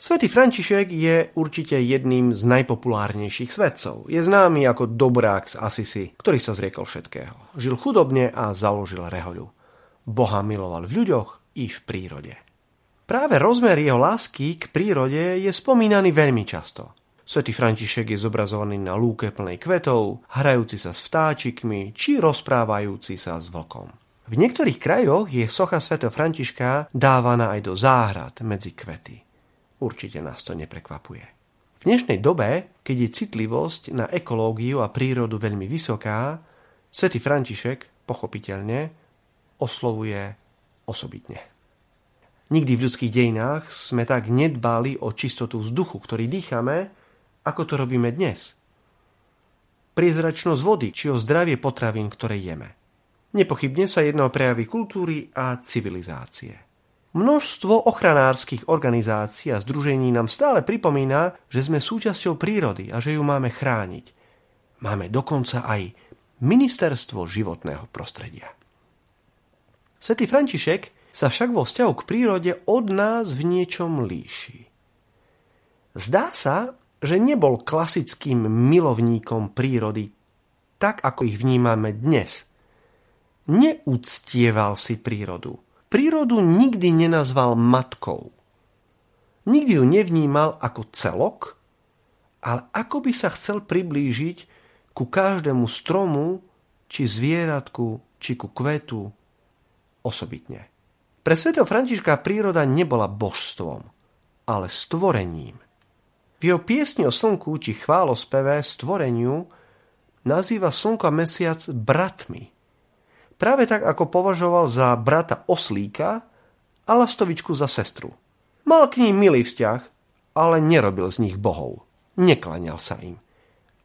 Svetý František je určite jedným z najpopulárnejších svetcov. Je známy ako dobrák z Asisi, ktorý sa zriekol všetkého. Žil chudobne a založil rehoľu. Boha miloval v ľuďoch i v prírode. Práve rozmer jeho lásky k prírode je spomínaný veľmi často. Svetý František je zobrazovaný na lúke plnej kvetov, hrajúci sa s vtáčikmi či rozprávajúci sa s vlkom. V niektorých krajoch je socha svätého Františka dávaná aj do záhrad medzi kvety. Určite nás to neprekvapuje. V dnešnej dobe, keď je citlivosť na ekológiu a prírodu veľmi vysoká, svätý František, pochopiteľne, oslovuje osobitne. Nikdy v ľudských dejinách sme tak nedbali o čistotu vzduchu, ktorý dýchame, ako to robíme dnes. Priezračnosť vody či o zdravie potravín, ktoré jeme. Nepochybne sa jedno o prejavy kultúry a civilizácie. Množstvo ochranárskych organizácií a združení nám stále pripomína, že sme súčasťou prírody a že ju máme chrániť. Máme dokonca aj Ministerstvo životného prostredia. Svetý František sa však vo vzťahu k prírode od nás v niečom líši. Zdá sa, že nebol klasickým milovníkom prírody, tak ako ich vnímame dnes. Neúctieval si prírodu – prírodu nikdy nenazval matkou. Nikdy ju nevnímal ako celok, ale ako by sa chcel priblížiť ku každému stromu, či zvieratku, či ku kvetu osobitne. Pre svetov Františka príroda nebola božstvom, ale stvorením. V jeho piesni o slnku či chválospeve stvoreniu nazýva slnko a mesiac bratmi – Práve tak, ako považoval za brata oslíka a lastovičku za sestru. Mal k ním milý vzťah, ale nerobil z nich bohov. Neklaňal sa im.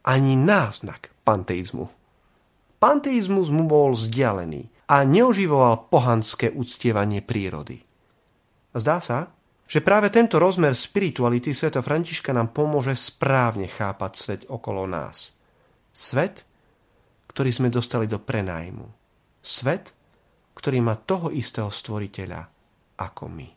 Ani náznak panteizmu. Panteizmus mu bol vzdialený a neoživoval pohanské uctievanie prírody. Zdá sa, že práve tento rozmer spirituality sveta Františka nám pomôže správne chápať svet okolo nás. Svet, ktorý sme dostali do prenajmu Svet, ktorý má toho istého stvoriteľa ako my.